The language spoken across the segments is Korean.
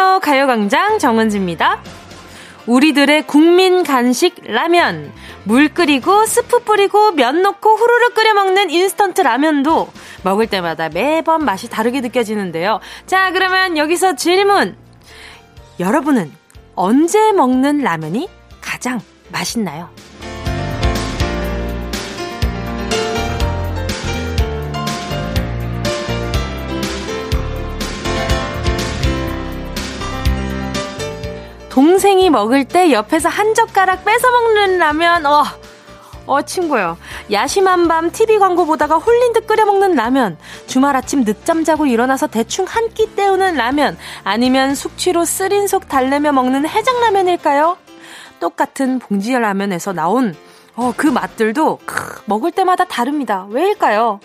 안녕하세요. 가요광장 정은지입니다. 우리들의 국민 간식 라면. 물 끓이고 스프 뿌리고 면 넣고 후루룩 끓여 먹는 인스턴트 라면도 먹을 때마다 매번 맛이 다르게 느껴지는데요. 자, 그러면 여기서 질문. 여러분은 언제 먹는 라면이 가장 맛있나요? 동생이 먹을 때 옆에서 한 젓가락 뺏어 먹는 라면, 어, 어, 친구요. 야심한 밤 TV 광고 보다가 홀린 듯 끓여 먹는 라면. 주말 아침 늦잠 자고 일어나서 대충 한 끼 때우는 라면. 아니면 숙취로 쓰린 속 달래며 먹는 해장라면일까요? 똑같은 봉지 라면에서 나온 어, 그 맛들도 크, 먹을 때마다 다릅니다. 왜일까요?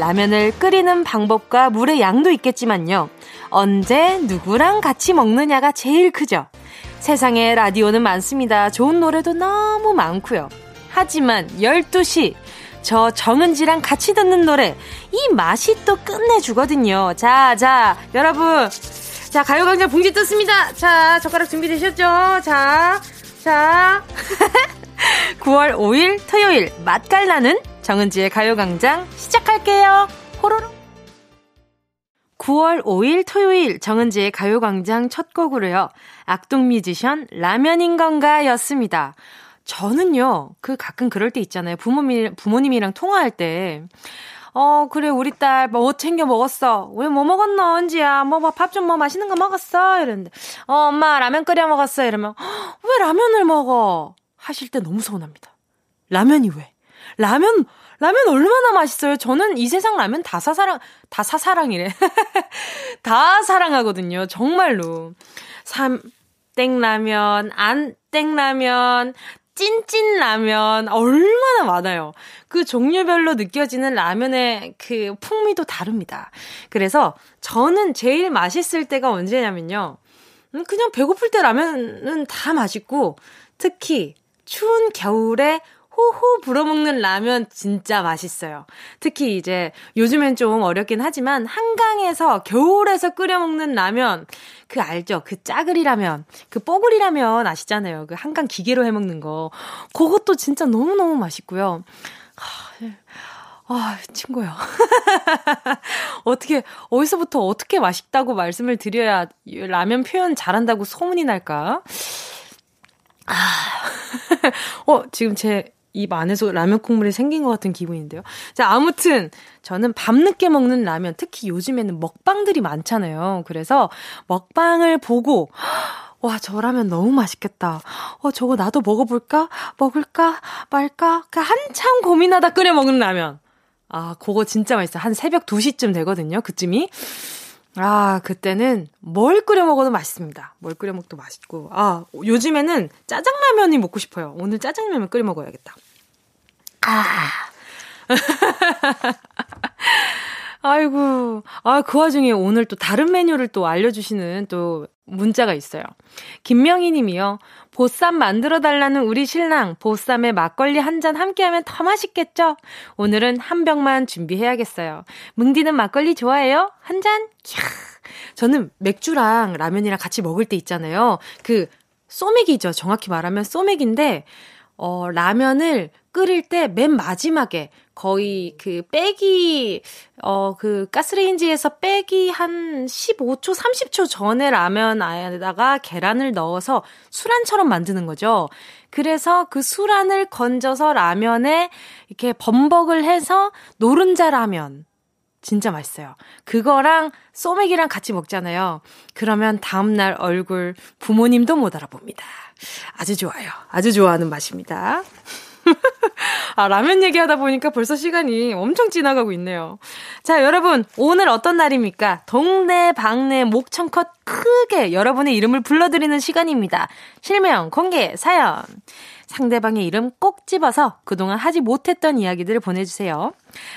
라면을 끓이는 방법과 물의 양도 있겠지만요. 언제 누구랑 같이 먹느냐가 제일 크죠. 세상에 라디오는 많습니다. 좋은 노래도 너무 많고요. 하지만 12시 저 정은지랑 같이 듣는 노래 이 맛이 또 끝내주거든요. 자, 자, 여러분. 자, 가요광장 봉지 떴습니다. 자, 젓가락 준비되셨죠? 자, 자. 9월 5일 토요일 맛깔나는 정은지의 가요광장 시작할게요. 호로록. 9월 5일 토요일 정은지의 가요광장 첫 곡으로요. 악동 뮤지션 라면인 건가 였습니다. 저는요, 그 가끔 그럴 때 있잖아요. 부모님, 부모님이랑 통화할 때. 어, 그래, 우리 딸, 뭐, 챙겨 먹었어. 왜 뭐 먹었노, 언지야? 뭐, 뭐, 밥 좀 뭐 맛있는 거 먹었어? 이러는데, 어, 엄마, 라면 끓여 먹었어. 이러면, 왜 라면을 먹어? 하실 때 너무 서운합니다. 라면이 왜? 라면, 라면 얼마나 맛있어요? 저는 이 세상 라면 다 사사랑, 다 사사랑이래. 다 사랑하거든요. 정말로. 삼, 땡라면, 안 땡라면, 찐찐 라면 얼마나 많아요. 그 종류별로 느껴지는 라면의 그 풍미도 다릅니다. 그래서 저는 제일 맛있을 때가 언제냐면요. 음, 그냥 배고플 때 라면은 다 맛있고 특히 추운 겨울에 호호 불어먹는 라면 진짜 맛있어요. 특히 이제 요즘엔 좀 어렵긴 하지만 한강에서 겨울에서 끓여 먹는 라면 그 알죠? 그 짜글이 라면, 그 뽀글이 라면 아시잖아요. 그 한강 기계로 해 먹는 거. 그것도 진짜 너무너무 맛있고요. 아, 친구요. 어떻게, 어디서부터 어떻게 맛있다고 말씀을 드려야 라면 표현 잘한다고 소문이 날까? 아, 어, 지금 제 입 안에서 라면 국물이 생긴 것 같은 기분인데요. 자, 아무튼 저는 밤늦게 먹는 라면, 특히 요즘에는 먹방들이 많잖아요. 그래서 먹방을 보고 와, 저 라면 너무 맛있겠다. 어, 저거 나도 먹어볼까? 먹을까? 말까? 그 한참 고민하다 끓여 먹는 라면. 아, 그거 진짜 맛있어요. 한 새벽 2시쯤 되거든요. 그쯤이. 아, 그때는 뭘 끓여 먹어도 맛있습니다. 뭘 끓여 먹도 맛있고. 아, 요즘에는 짜장라면이 먹고 싶어요. 오늘 짜장라면 끓여 먹어야겠다. 아. 아이고. 아, 그 와중에 오늘 또 다른 메뉴를 또 알려주시는 또 문자가 있어요. 김명희 님이요. 보쌈 만들어 달라는 우리 신랑. 보쌈에 막걸리 한 잔 함께 하면 더 맛있겠죠? 오늘은 한 병만 준비해야겠어요. 뭉디는 막걸리 좋아해요? 한 잔? 캬. 저는 맥주랑 라면이랑 같이 먹을 때 있잖아요. 그, 소맥이죠. 정확히 말하면 소맥인데, 어, 라면을 끓일 때 맨 마지막에 거의 그 빼기, 어, 그 가스레인지에서 빼기 한 15초, 30초 전에 라면 안에다가 계란을 넣어서 수란처럼 만드는 거죠. 그래서 그 수란을 건져서 라면에 이렇게 범벅을 해서 노른자 라면. 진짜 맛있어요. 그거랑 소맥이랑 같이 먹잖아요. 그러면 다음날 얼굴 부모님도 못 알아봅니다. 아주 좋아요. 아주 좋아하는 맛입니다. 아, 라면 얘기하다 보니까 벌써 시간이 엄청 지나가고 있네요. 자, 여러분, 오늘 어떤 날입니까? 동네, 방네, 목청컷 크게 여러분의 이름을 불러드리는 시간입니다. 실명, 공개, 사연. 상대방의 이름 꼭 집어서 그동안 하지 못했던 이야기들을 보내주세요.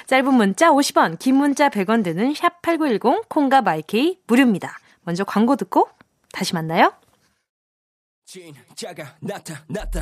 짧은 문자 50원, 긴 문자 100원 드는 샵8910, 콩과 마이케이 무료입니다. 먼저 광고 듣고 다시 만나요. 진짜가 진짜가 나타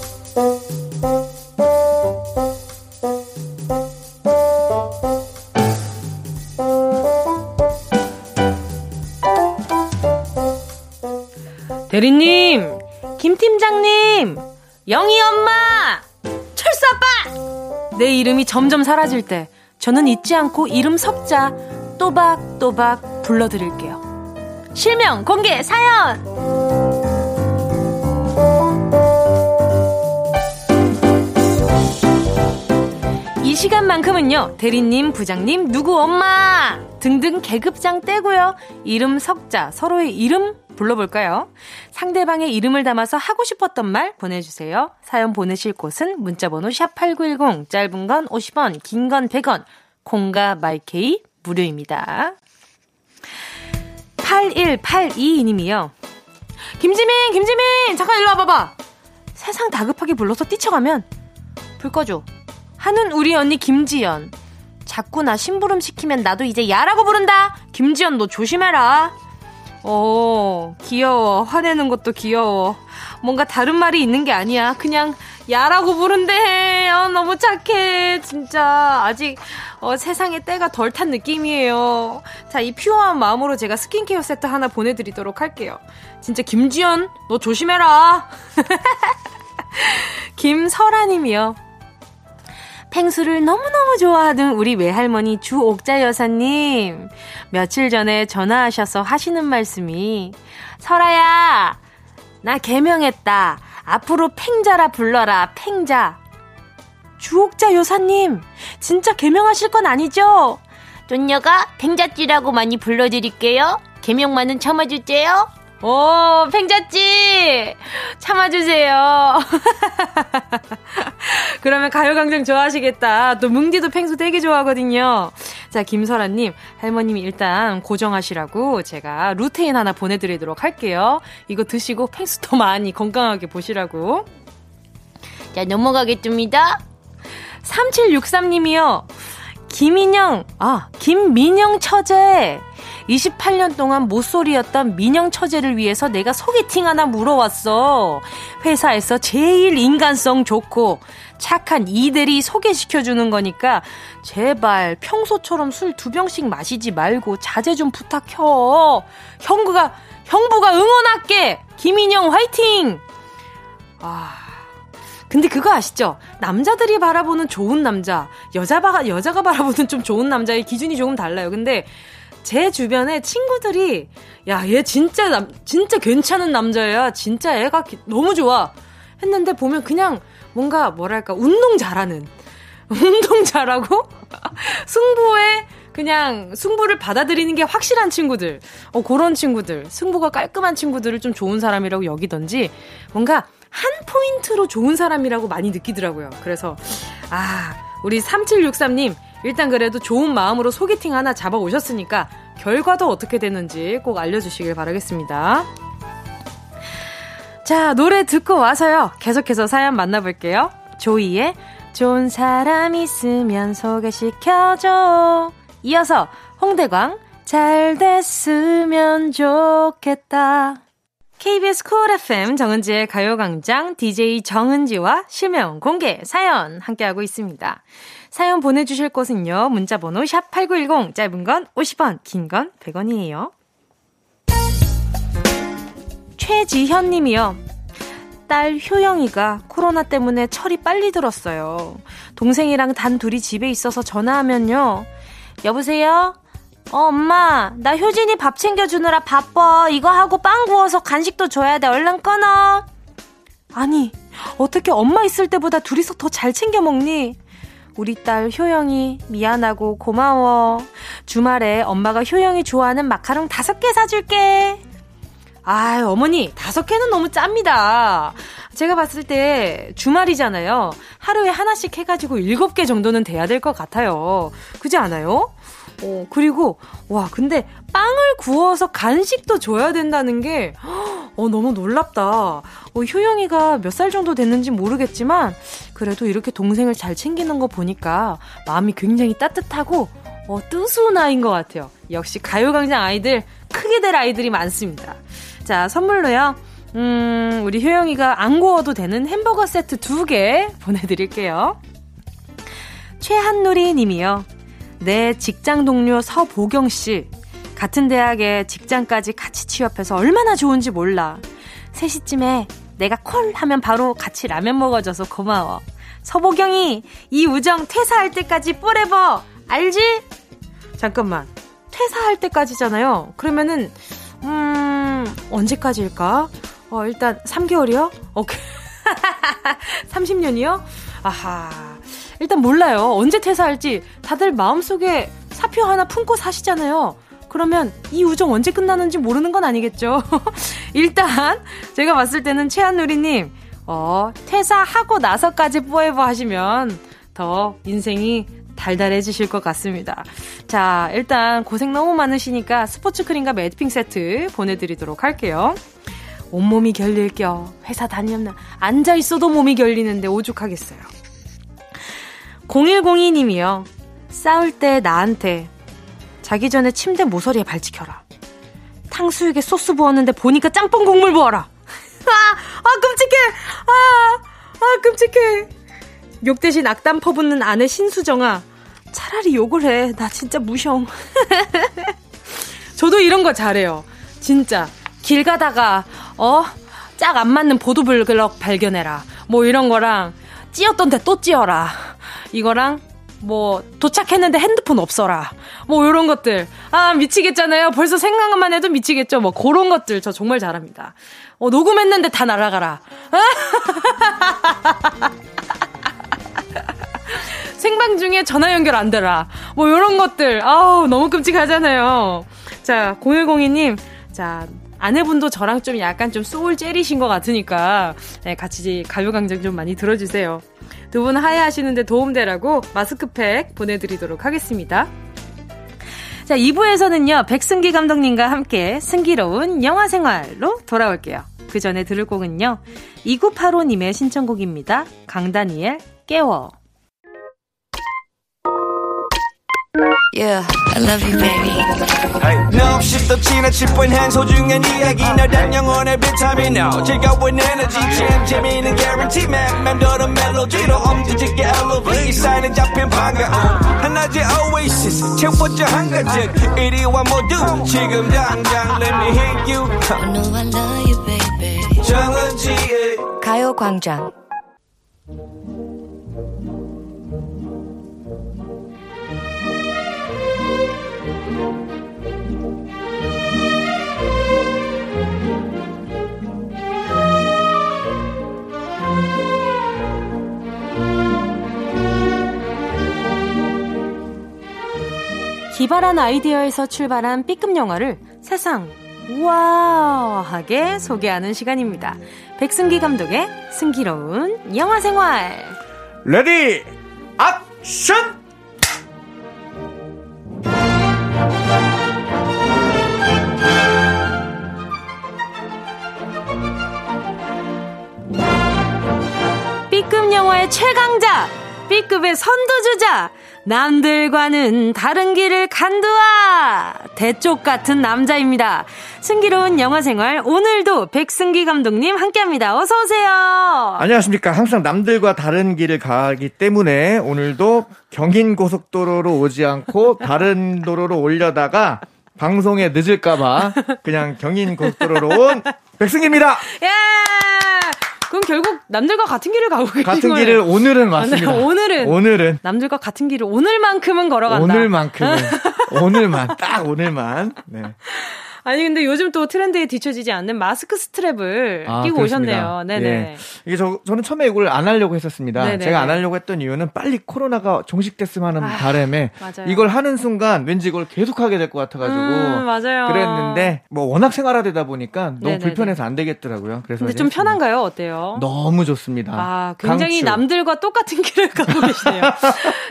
대리님, 김 팀장님, 영희 엄마, 철수 아빠! 내 이름이 점점 사라질 때 저는 잊지 않고 이름 석자 또박또박 불러드릴게요. 실명 공개 사연! 이 시간만큼은요, 대리님, 부장님, 누구 엄마! 등등 계급장 떼고요. 이름 석자, 서로의 이름 불러볼까요? 상대방의 이름을 담아서 하고 싶었던 말 보내주세요. 사연 보내실 곳은 문자번호 샵8910, 짧은 건 50원, 긴 건 100원, 콩과 마이케이 무료입니다. 8182님이요. 김지민, 김지민! 잠깐 일로 와봐봐! 세상 다급하게 불러서 뛰쳐가면, 불 꺼줘. 하는 우리 언니 김지연. 자꾸 나 심부름 시키면 나도 이제 야라고 부른다! 김지연 너 조심해라! 어, 귀여워. 화내는 것도 귀여워. 뭔가 다른 말이 있는 게 아니야. 그냥 야라고 부른대. 어, 너무 착해. 진짜 아직 어, 세상에 때가 덜 탄 느낌이에요. 자, 이 퓨어한 마음으로 제가 스킨케어 세트 하나 보내드리도록 할게요. 진짜 김지연, 너 조심해라. 김설아님이요. 펭수를 너무너무 좋아하던 우리 외할머니 주옥자 여사님. 며칠 전에 전화하셔서 하시는 말씀이, 설아야, 나 개명했다. 앞으로 팽자라 불러라, 팽자. 주옥자 여사님, 진짜 개명하실 건 아니죠? 돈녀가 팽자찌라고 많이 불러드릴게요. 개명만은 참아주세요. 오, 팽자찌! 참아주세요. 그러면 가요강장 좋아하시겠다. 또 뭉디도 팽수 되게 좋아하거든요. 자, 김설아님, 할머님이 일단 고정하시라고 제가 루테인 하나 보내드리도록 할게요. 이거 드시고 팽수 더 많이 건강하게 보시라고. 자, 넘어가겠습니다. 3763님이요. 김인영, 아, 김민영 처제. 28년 동안 모쏠이었던 민영 처제를 위해서 내가 소개팅 하나 물어왔어. 회사에서 제일 인간성 좋고 착한 이들이 소개시켜주는 거니까 제발 평소처럼 술 두 병씩 마시지 말고 자제 좀 부탁혀. 형부가, 형부가 응원할게! 김인영 화이팅! 아. 근데 그거 아시죠? 남자들이 바라보는 좋은 남자, 여자가, 여자가 바라보는 좀 좋은 남자의 기준이 조금 달라요. 근데 제 주변에 친구들이 야, 얘 진짜 남, 진짜 괜찮은 남자야. 진짜 애가 너무 좋아. 했는데 보면 그냥 뭔가 뭐랄까 운동 잘하는 운동 잘하고 승부에 그냥 승부를 받아들이는 게 확실한 친구들. 어, 그런 친구들. 승부가 깔끔한 친구들을 좀 좋은 사람이라고 여기던지 뭔가 한 포인트로 좋은 사람이라고 많이 느끼더라고요. 그래서 아, 우리 3763님 일단 그래도 좋은 마음으로 소개팅 하나 잡아 오셨으니까 결과도 어떻게 되는지 꼭 알려주시길 바라겠습니다. 자, 노래 듣고 와서요. 계속해서 사연 만나볼게요. 조이의 좋은 사람 있으면 소개시켜줘. 이어서 홍대광 잘 됐으면 좋겠다. KBS 쿨 FM 정은지의 가요광장 DJ 정은지와 실명 공개 사연 함께하고 있습니다. 사연 보내주실 곳은요. 문자번호 샵8910 짧은 건 50원 긴 건 100원이에요. 최지현 님이요. 딸 효영이가 코로나 때문에 철이 빨리 들었어요. 동생이랑 단 둘이 집에 있어서 전화하면요. 여보세요? 어, 엄마, 나 효진이 밥 챙겨주느라 바빠. 이거 하고 빵 구워서 간식도 줘야 돼. 얼른 끊어. 아니, 어떻게 엄마 있을 때보다 둘이서 더 잘 챙겨 먹니? 우리 딸 효영이 미안하고 고마워. 주말에 엄마가 효영이 좋아하는 마카롱 다섯 개 사줄게. 아, 어머니, 다섯 개는 너무 짭니다. 제가 봤을 때 주말이잖아요. 하루에 하나씩 해가지고 일곱 개 정도는 돼야 될 것 같아요. 그지 않아요? 어, 그리고, 와, 근데 빵을 구워서 간식도 줘야 된다는 게, 어, 너무 놀랍다. 어, 효영이가 몇 살 정도 됐는지 모르겠지만, 그래도 이렇게 동생을 잘 챙기는 거 보니까 마음이 굉장히 따뜻하고 어, 뜨스운 아이인 것 같아요. 역시 가요광장 아이들 크게 될 아이들이 많습니다. 자, 선물로요. 음, 우리 효영이가 안 구워도 되는 햄버거 세트 두 개 보내드릴게요. 최한누리 님이요. 내 직장 동료 서보경 씨. 같은 대학에 직장까지 같이 취업해서 얼마나 좋은지 몰라. 3시쯤에 내가 콜 하면 바로 같이 라면 먹어줘서 고마워. 서보경이 이 우정 퇴사할 때까지 뿌레버 알지? 잠깐만 퇴사할 때까지잖아요. 그러면은 음 언제까지일까? 어 일단 3개월이요? 오케이 30년이요? 아하 일단 몰라요. 언제 퇴사할지 다들 마음속에 사표 하나 품고 사시잖아요. 그러면 이 우정 언제 끝나는지 모르는 건 아니겠죠? 일단 제가 봤을 때는 최한누리님 어, 퇴사하고 나서까지 뽀에버 하시면 더 인생이 달달해지실 것 같습니다. 자, 일단 고생 너무 많으시니까 스포츠 크림과 매트핑 세트 보내드리도록 할게요. 온몸이 결릴 겨. 회사 다니면 앉아있어도 몸이 결리는데 오죽하겠어요. 0102님이요. 싸울 때 나한테 자기 전에 침대 모서리에 발치켜라. 탕수육에 소스 부었는데 보니까 짬뽕 국물 부어라. 아, 아, 끔찍해! 아, 아, 끔찍해! 욕 대신 악담 퍼붓는 아내 신수정아. 차라리 욕을 해. 나 진짜 무형. 저도 이런 거 잘해요. 진짜. 길 가다가, 어? 짝 안 맞는 보도블럭 발견해라. 뭐 이런 거랑, 찌었던데 또 찌어라. 이거랑, 뭐, 도착했는데 핸드폰 없어라. 뭐, 이런 것들. 아, 미치겠잖아요. 벌써 생각만 해도 미치겠죠. 뭐, 그런 것들 저 정말 잘합니다. 어, 녹음했는데 다 날아가라. 생방 중에 전화 연결 안 되라. 뭐, 요런 것들. 아우, 너무 끔찍하잖아요. 자, 0102님. 자, 아내분도 저랑 좀 약간 좀 소울 젤이신 것 같으니까, 네, 같이 가요광장 좀 많이 들어주세요. 두 분 하야하시는데 도움되라고 마스크팩 보내드리도록 하겠습니다. 자, 2부에서는요, 백승기 감독님과 함께 승기로운 영화 생활로 돌아올게요. 그 전에 들을 곡은요, 2985님의 신청곡입니다. 강다니엘, 깨워. Yeah, I love you, baby. 너 없이 또 지나칠 뻔한 소중한 이야기. 너란 영혼의 비타민 No 즐거운 에너지. 참 재미있는 guarantee man. 맘대로 멜로디로 엄지짓게 elevate. 사인은 잡힌 반가움 하나의 oasis. 채워져 한가득 이리와 모두 지금 당장 let me hit you. I know I love you, baby. 정은지의 가요광장. 기발한 아이디어에서 출발한 B급 영화를 세상 우아하게 소개하는 시간입니다. 백승기 감독의 승기로운 영화 생활. ready action B급 영화의 최강자, B급의 선두주자, 남들과는 다른 길을 간두아! 대쪽 같은 남자입니다. 승기로운 영화 생활, 오늘도 백승기 감독님 함께 합니다. 어서 오세요! 안녕하십니까. 항상 남들과 다른 길을 가기 때문에 오늘도 경인 고속도로로 오지 않고 다른 도로로 올려다가 방송에 늦을까봐 그냥 경인 고속도로로 온 백승기입니다. 예! 그럼 결국 남들과 같은 길을 가고 계신 같은 거예요. 길을 오늘은 왔습니다. 아, 네, 오늘은. 오늘은 남들과 같은 길을 오늘만큼은 걸어간다. 오늘만큼은 오늘만 딱 오늘만 네. 아니 근데 요즘 또 트렌드에 뒤처지지 않는 마스크 스트랩을 아, 끼고 그렇습니다. 오셨네요. 네네. 예. 이게 저, 저는 처음에 이걸 안 하려고 했었습니다. 네네네. 제가 안 하려고 했던 이유는 빨리 코로나가 종식됐으면 하는 아, 바람에 맞아요. 이걸 하는 순간 왠지 이걸 계속하게 될 것 같아가지고 음, 맞아요. 그랬는데 뭐 워낙 생활화되다 보니까 너무 네네네. 불편해서 안 되겠더라고요. 그래서 근데 좀 했습니다. 편한가요? 어때요? 너무 좋습니다. 아, 굉장히 강추. 남들과 똑같은 길을 가고 계시네요.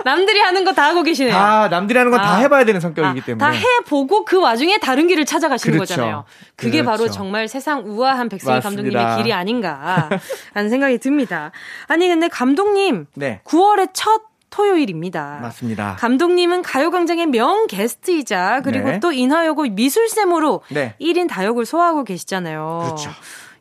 남들이 하는 거 다 하고 계시네요. 다 남들이 하는 건다 아. 해봐야 되는 성격이기 아, 때문에 다 해보고 그 와중에 다른 길을 찾아가시는 하시는 그렇죠. 거잖아요. 그게 그렇죠. 바로 정말 세상 우아한 백승희 맞습니다. 감독님의 길이 아닌가 하는 생각이 듭니다. 아니 근데 감독님 네. 9월의 첫 토요일입니다. 맞습니다. 감독님은 가요광장의 명 게스트이자 그리고 네. 또 인하여고 미술쌤으로 네. 1인 다역을 소화하고 계시잖아요. 그렇죠.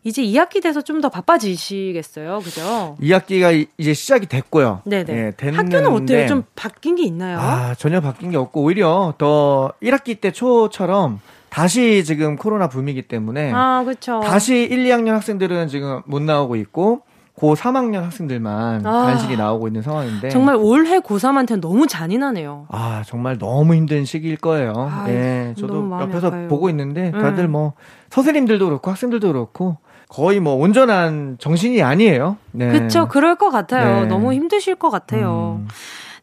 이제 2학기 돼서 좀 더 바빠지시겠어요. 그죠? 2학기가 이제 시작이 됐고요. 네네. 예, 됐는데 학교는 어때요? 좀 바뀐 게 있나요? 아, 전혀 바뀐 게 없고 오히려 더 1학기 때 초처럼 다시 지금 코로나 붐이기 때문에 아, 그렇죠. 다시 1, 2학년 학생들은 지금 못 나오고 있고 고 3학년 학생들만 아. 간신히 나오고 있는 상황인데 정말 올해 고3한테는 너무 잔인하네요. 아 정말 너무 힘든 시기일 거예요. 아, 예, 저도 옆에서 아파요. 보고 있는데 음. 다들 뭐 선생님들도 그렇고 학생들도 그렇고 거의 뭐 온전한 정신이 아니에요. 네. 그쵸, 그럴 것 같아요. 네. 너무 힘드실 것 같아요. 음,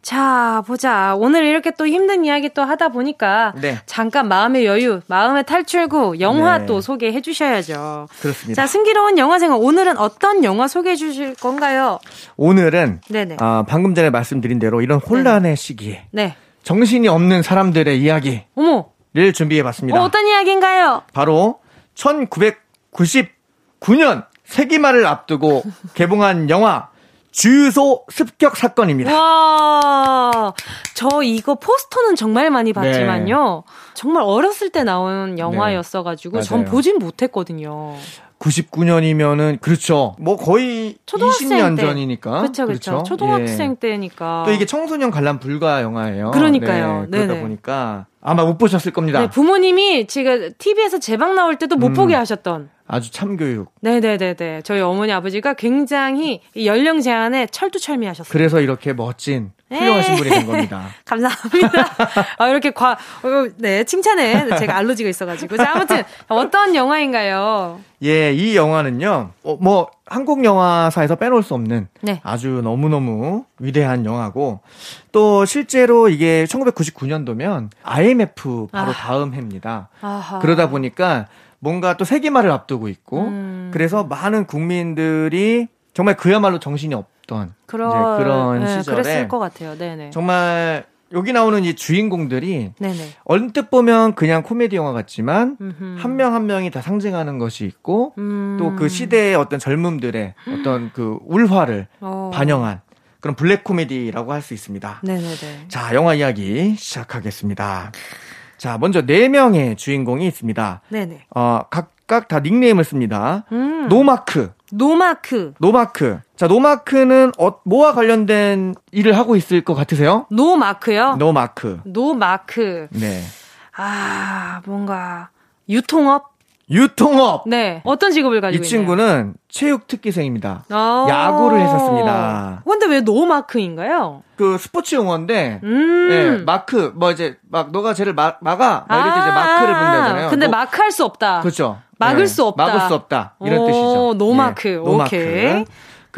자, 보자. 오늘 이렇게 또 힘든 이야기 또 하다 보니까 네. 잠깐 마음의 여유, 마음의 탈출구, 영화 네. 또 소개해 주셔야죠. 그렇습니다. 자, 승기로운 영화 생활. 오늘은 어떤 영화 소개해 주실 건가요? 오늘은 네네. 아, 방금 전에 말씀드린 대로 이런 혼란의 시기에 네. 정신이 없는 사람들의 이야기를 어머, 준비해 봤습니다. 어, 어떤 이야기인가요? 바로 1999년 세기말을 앞두고 개봉한 영화 주유소 습격 사건입니다. 와, 저 이거 포스터는 정말 많이 봤지만요. 정말 어렸을 때 나온 영화였어가지고 전 네. 맞아요. 보진 못했거든요. 99년이면은 그렇죠. 뭐 거의 초등학생 20년 때. 전이니까. 그렇죠, 그렇죠. 초등학생 예. 때니까. 또 이게 청소년 관람 불가 영화예요. 그러니까요. 네, 그러다. 보니까 아마 못 보셨을 겁니다. 네, 부모님이 지금 TV에서 재방 나올 때도 못 음. 보게 하셨던. 아주 참교육. 네네네네. 저희 어머니 아버지가 굉장히 이 연령 제한에 철두철미하셨어요. 그래서 이렇게 멋진 훌륭하신 에이. 분이 된 겁니다. 감사합니다. 아, 이렇게 과, 어, 네, 칭찬에 제가 알러지가 있어가지고. 자, 아무튼, 어떤 영화인가요? 예, 이 영화는요. 어, 뭐 한국 영화사에서 빼놓을 수 없는 네. 아주 너무너무 위대한 영화고 또 실제로 이게 1999년도면 IMF 바로 아. 다음 해입니다. 아하. 그러다 보니까 뭔가 또 세기말을 앞두고 있고 음. 그래서 많은 국민들이 정말 그야말로 정신이 없던 그런, 그런 네, 시절에 그랬을 것 같아요. 네네. 정말 여기 나오는 이 주인공들이 네네. 언뜻 보면 그냥 코미디 영화 같지만. 한 명한 명이 다 상징하는 것이 있고 음. 또그 시대의 어떤 젊음들의 어떤 그 울화를 어. 반영한 그런 블랙 코미디라고 할 수 있습니다. 네네네. 자, 영화 이야기 시작하겠습니다. 자, 먼저 네 명의 주인공이 있습니다. 네네. 어, 각각 다 닉네임을 씁니다. 음. 노마크, 노마크. 노마크. 자, 노마크는 어, 뭐와 관련된 일을 하고 있을 것 같으세요? 노마크요? 노마크. 노마크. 네. 아, 뭔가, 유통업? 유통업. 네. 어떤 직업을 가지고 이 친구는 체육 특기생입니다. 아. 야구를 했었습니다. 근데 왜 노마크인가요? 그 스포츠 용어인데 음. 예, 마크 뭐 이제 막 너가 쟤를 막, 막아 막 이럴 때 이제 마크를 본다잖아요. 근데 노- 마크 할 수 없다. 그렇죠. 막을 예, 수 없다. 막을 수 없다. 이런 오, 뜻이죠. 노마크. 예, 노마크. 오케이.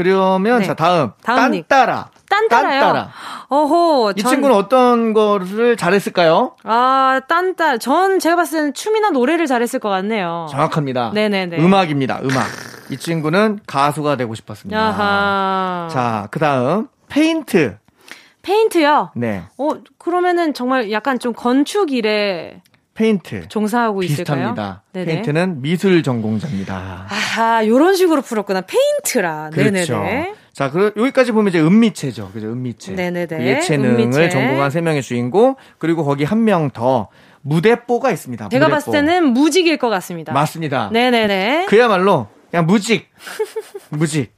그러면 네. 자 다음 다음 닉. 딴따라. 딴따라요? 딴따라. 어호. 이 전- 친구는 어떤 거를 잘했을까요? 아, 딴따. 전 제가 봤을 때는 춤이나 노래를 잘했을 것 같네요. 정확합니다. 네네네. 음악입니다. 음악. 이 친구는 가수가 되고 싶었습니다. 아하. 자, 그 다음 페인트. 페인트요? 네. 어, 그러면은 정말 약간 좀 건축 일에 페인트. 종사하고 있을까요? 비슷합니다. 네네. 페인트는 미술 전공자입니다. 아하, 요런 식으로 풀었구나. 페인트라. 그렇죠. 네네네. 자, 그 여기까지 보면 이제 음미체죠. 그죠? 음미체. 네네네. 그 예체능을 음미체. 전공한 세 명의 주인공 그리고 거기 한 명 더 무대뽀가 있습니다. 제가 무대뽀. 봤을 때는 무직일 것 같습니다. 맞습니다. 네네네. 그야말로 그냥 무직. 무직.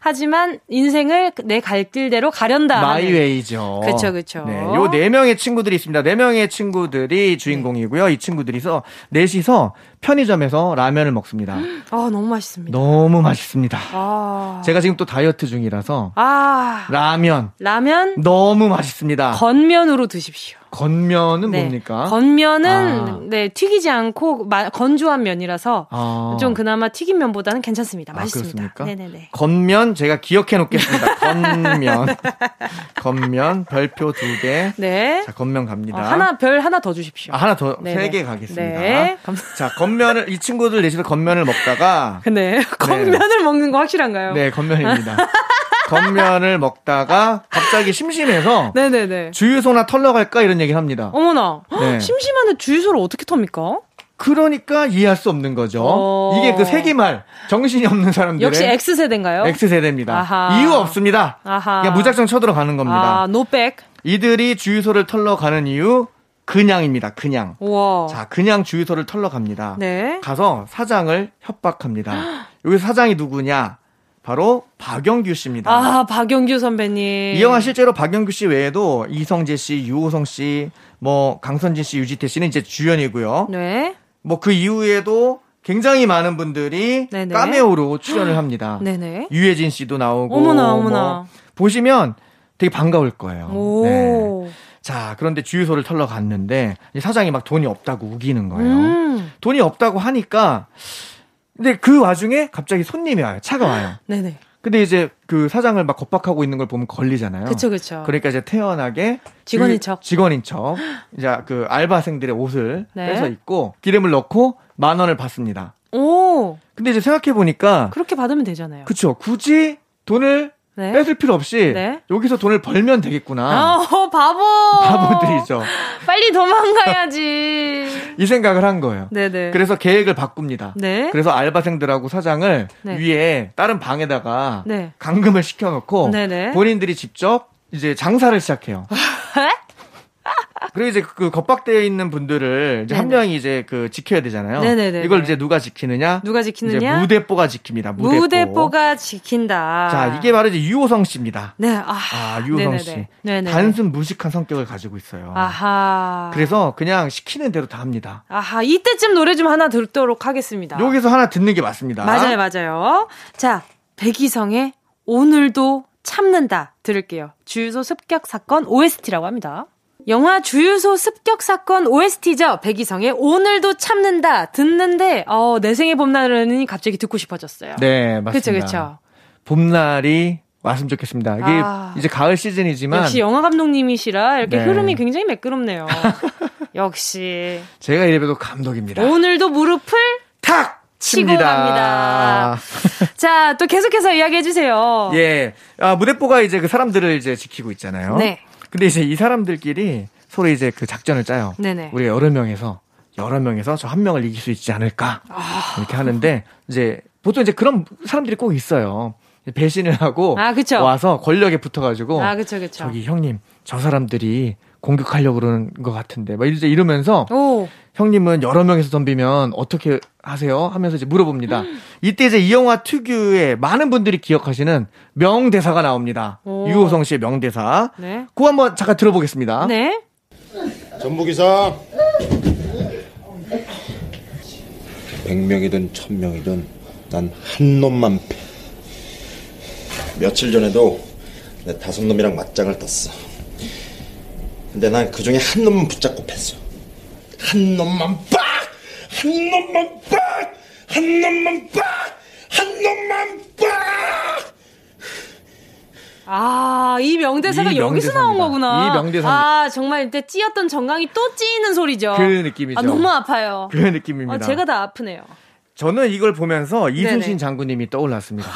하지만 인생을 내 갈 길대로 가련다. 마이웨이죠. 그쵸, 그쵸. 네, 요 네 명의 친구들이 있습니다. 네 명의 친구들이 주인공이고요. 이 친구들이서 넷이서 편의점에서 라면을 먹습니다. 아, 너무 맛있습니다. 너무 맛있습니다. 아. 제가 지금 또 다이어트 중이라서 아. 라면 라면 너무 맛있습니다. 건면으로 드십시오. 건면은 네. 뭡니까? 건면은 아. 네 튀기지 않고 마- 건조한 면이라서 아. 좀 그나마 튀긴 면보다는 괜찮습니다. 아, 맛있습니다. 그렇습니까? 네네네. 건면 제가 기억해 놓겠습니다. 건면. 건면 별표 두 개. 네. 자, 건면 어, 갑니다. 하나 별 하나 더 주십시오. 아, 하나 더. 세 개 가겠습니다. 네. 감- 자, 건면을, 이 친구들 넷이서 건면을 먹다가, 네. 건면을 먹는 거 확실한가요? 네, 건면입니다. 건면을 먹다가 갑자기 심심해서 네네네. 주유소나 털러 갈까 이런 얘기를 합니다. 어머나. 네. 심심한데 주유소를 어떻게 텁니까? 그러니까 이해할 수 없는 거죠. 어. 이게 그 세기말 정신이 없는 사람들의 역시 X세대인가요? X세대입니다. 아하. 이유 없습니다. 아하. 그냥 무작정 쳐들어가는 겁니다. 아, 노백. 이들이 주유소를 털러 가는 이유 그냥입니다. 그냥. 우와. 자, 그냥 주유소를 털러 갑니다. 어. 네. 가서 사장을 협박합니다. 여기 사장이 누구냐? 바로 박영규 씨입니다. 아, 박영규 선배님. 이 영화 실제로 박영규 씨 외에도 이성재 씨, 유호성 씨, 뭐 강선진 씨, 유지태 씨는 이제 주연이고요. 네. 뭐 그 이후에도 굉장히 많은 분들이 네네. 카메오로 출연을 합니다. 네네. 유해진 씨도 나오고 어머나, 뭐 어머나. 보시면 되게 반가울 거예요. 오. 네. 자, 그런데 주유소를 털러 갔는데 이 사장이 막 돈이 없다고 우기는 거예요. 음. 돈이 없다고 하니까 근데 그 와중에 갑자기 손님이 와요. 차가 와요. 네네. 근데 이제 그 사장을 막 겁박하고 있는 걸 보면 걸리잖아요. 그쵸, 그쵸. 그러니까 이제 태연하게 직원인 주- 척. 직원인 척. 이제 그 알바생들의 옷을 네. 빼서 입고 기름을 넣고 만 원을 받습니다. 오, 근데 이제 생각해 보니까 그렇게 받으면 되잖아요. 그쵸 굳이 돈을 네. 뺏을 필요 없이 네. 여기서 돈을 벌면 되겠구나. 어, 바보. 바보들이죠. 빨리 도망가야지. 이 생각을 한 거예요. 네네. 그래서 계획을 바꿉니다. 네. 그래서 알바생들하고 사장을 네. 위에 다른 방에다가 네. 감금을 시켜놓고 네네. 본인들이 직접 이제 장사를 시작해요. 그리고 이제 그 겁박되어 있는 분들을 이제 한 네네. 명이 이제 그 지켜야 되잖아요. 네네네네. 이걸 이제 누가 지키느냐? 누가 지키느냐? 무대뽀가 지킵니다. 무대뽀. 무대뽀가 지킨다. 자, 이게 바로 이제 유호성 씨입니다. 네, 아, 아, 유호성 네네네. 씨. 네네. 단순 무식한 성격을 가지고 있어요. 아하. 그래서 그냥 시키는 대로 다 합니다. 아하, 이때쯤 노래 좀 하나 듣도록 하겠습니다. 여기서 하나 듣는 게 맞습니다. 맞아요, 맞아요. 자, 백이성의 오늘도 참는다 들을게요. 주유소 습격 사건 OST라고 합니다. 영화 주유소 습격 사건 OST죠. 백이성의 오늘도 참는다 듣는데 어, 내 생의 봄날은 갑자기 듣고 싶어졌어요. 네, 맞습니다. 그쵸. 봄날이 왔으면 좋겠습니다. 이게 아. 이제 가을 시즌이지만 역시 영화 감독님이시라 이렇게 네. 흐름이 굉장히 매끄럽네요. 역시 제가 이래봬도 감독입니다. 오늘도 무릎을 탁 치고 칩니다. 갑니다. 자, 또 계속해서 이야기해 주세요. 예. 아, 무대뽀가 이제 그 사람들을 이제 지키고 있잖아요. 네. 근데 이제 이 사람들끼리 서로 이제 그 작전을 짜요. 네네. 우리가 여러 명에서 여러 명에서 저 한 명을 이길 수 있지 않을까 아. 이렇게 하는데 이제 보통 이제 그런 사람들이 꼭 있어요. 배신을 하고 아, 그쵸. 와서 권력에 붙어가지고 아, 그쵸, 그쵸. 저기 형님 저 사람들이 공격하려고 그러는 것 같은데 막 이제 이러면서 오. 형님은 여러 명에서 덤비면 어떻게 하세요? 하면서 이제 물어봅니다. 이때 이제 이 영화 특유의 많은 분들이 기억하시는 명대사가 나옵니다. 오. 유호성 씨의 명대사. 네. 그거 한번 잠깐 들어보겠습니다. 네. 전부기사 100명이든 1000명이든 난 한 놈만 패 며칠 전에도 내 다섯 놈이랑 맞짱을 떴어 근데 난 그 중에 한 놈만 붙잡고 팼어 한 놈만 빡! 한 놈만 빡! 한 놈만 빡! 한 놈만 빡! 아, 이 명대사가 이 여기서 명대사입니다. 나온 거구나. 이 명대사입니다. 아, 정말 이때 찌었던 정강이 또 찌이는 소리죠. 그 느낌이죠. 아, 너무 아파요. 그 느낌입니다. 아, 제가 다 아프네요. 저는 이걸 보면서 이순신 네네. 장군님이 떠올랐습니다.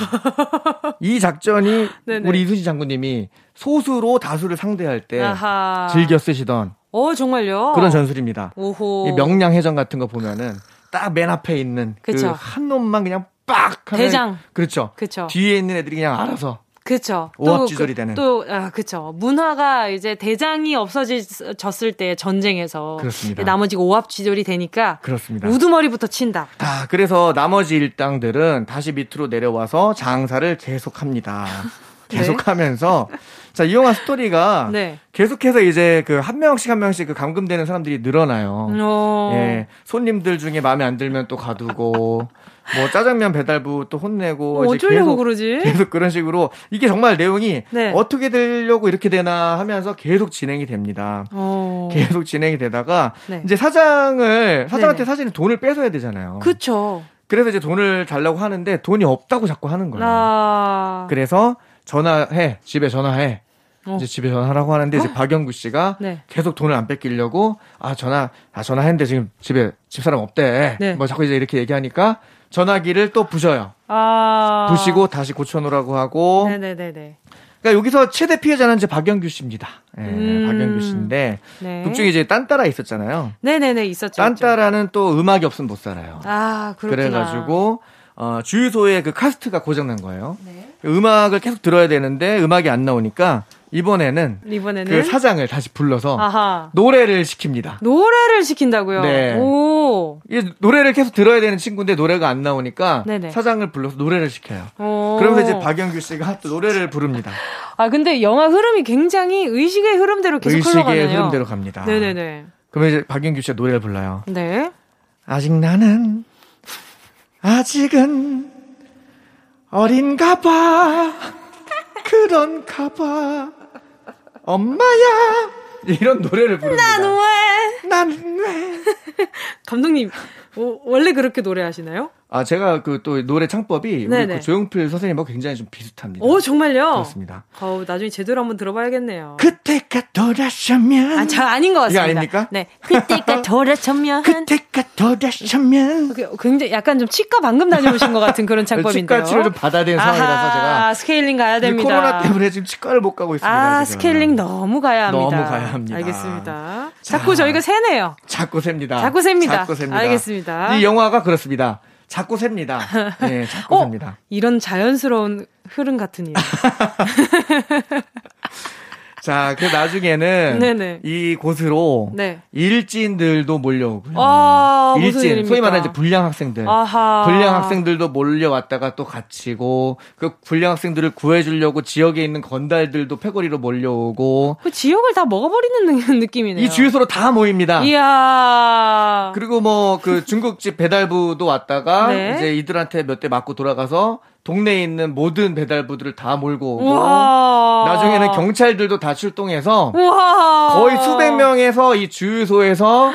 이 작전이 네네. 우리 이순신 장군님이 소수로 다수를 상대할 때 아하. 즐겨 쓰시던 어, 정말요? 그런 전술입니다. 오호. 이 명량 해전 같은 거 보면은 딱 맨 앞에 있는 그. 한 놈만 그냥 빡 하면 대장. 그렇죠. 그쵸. 뒤에 있는 애들이 그냥 알아서 그쵸. 오합지졸이 그- 되는. 또, 아, 그쵸. 문화가 이제 대장이 없어졌을 때 전쟁에서 그렇습니다. 나머지가 오합지졸이 되니까 그렇습니다. 우두머리부터 친다. 아, 그래서 나머지 일당들은 다시 밑으로 내려와서 장사를 계속합니다. 네. 계속하면서 자, 이 영화 스토리가 네. 계속해서 이제 그 한 명씩 한 명씩 그 감금되는 사람들이 늘어나요. 어. 예. 손님들 중에 마음에 안 들면 또 가두고 뭐 짜장면 배달부 또 혼내고 어, 어쩌려고 계속 그러지? 계속 그런 식으로 이게 정말 내용이 네. 어떻게 되려고 이렇게 되나 하면서 계속 진행이 됩니다. 어. 계속 진행이 되다가 네. 이제 사장을 사장한테. 사실은 돈을 뺏어야 되잖아요. 그쵸. 그래서 이제 돈을 달라고 하는데 돈이 없다고 자꾸 하는 거예요. 아. 그래서 전화해 집에 전화해 어. 이제 집에 전화하라고 하는데 이제 박영구 씨가 네. 계속 돈을 안 뺏기려고 아 전화 아 전화했는데 지금 집에 집사람 없대. 네. 뭐 자꾸 이제 이렇게 얘기하니까 전화기를 또 부셔요. 아. 부시고 다시 고쳐놓으라고 하고. 네네네네. 그러니까 여기서 최대 피해자는 이제 박영규 씨입니다. 예, 음. 박영규 씨인데 네. 극 중에 이제 딴따라 있었잖아요. 네네네, 있었죠. 딴따라는 또 음악이 없으면 못 살아요. 아, 그렇구나. 그래가지고 어, 주유소에 그 카스트가 고장난 거예요. 네. 음악을 계속 들어야 되는데 음악이 안 나오니까 이번에는 이번에는. 그 사장을 다시 불러서 아하. 노래를 시킵니다. 노래를 시킨다고요? 네. 오. 이 노래를 계속 들어야 되는 친구인데 노래가 안 나오니까 네네. 사장을 불러서 노래를 시켜요. 오. 그러면서 이제 박영규 씨가 또 노래를 부릅니다. 아, 근데 영화 흐름이 굉장히 의식의 흐름대로 계속 의식의 흘러가네요. 흐름대로 갑니다. 네네네. 그러면 이제 박영규 씨가 노래를 불러요. 네. 아직 나는 아직은 어린가 봐 그런가 봐 엄마야 이런 노래를 부릅니다. 난 왜? 나는 왜? 감독님, 어, 원래 그렇게 노래하시나요? 아 제가 그 또 노래 창법이 우리. 그 조용필 선생님하고 굉장히 좀 비슷합니다. 오, 정말요? 그렇습니다. 어우, 나중에 제대로 한번 들어봐야겠네요. 그때가 돌아서면 아, 저 아닌 것 같습니다. 이거 아닙니까? 네. 그때가 돌아서면. 그때가 돌아서면 그- 굉장히 약간 좀 치과 방금 다녀오신 것 같은 그런 창법인데요. 치과 치료 좀 받아야 되는 상황이라서 제가 아, 스케일링 가야 이 됩니다. 코로나 때문에 지금 치과를 못 가고 있습니다. 아, 지금. 스케일링 너무 가야 합니다. 너무 가야 합니다. 알겠습니다. 자. 자꾸 저희가 세네요. 자꾸 셉니다. 자꾸 셉니다. 자꾸 셉니다. 알겠습니다. 이 영화가 그렇습니다. 자꾸 셉니다. 네, 자꾸 어, 셉니다. 이런 자연스러운 흐름 같은 일. 자, 그 나중에는 네네. 이 곳으로 네. 일진들도 몰려오고요. 아, 일진? 소위 말하는 이제 불량 학생들. 아하. 불량 학생들도 몰려왔다가 또 갇히고 그 불량 학생들을 구해주려고 지역에 있는 건달들도 패거리로 몰려오고 그 지역을 다 먹어버리는 느낌이네요. 이 주유소로 다 모입니다. 이야. 그리고 뭐 그 중국집 배달부도 왔다가 네. 이제 이들한테 몇 대 맞고 돌아가서 동네에 있는 모든 배달부들을 다 몰고 오고 우와. 나중에는 경찰들도 다 출동해서 우와. 거의 수백 명에서 이 주유소에서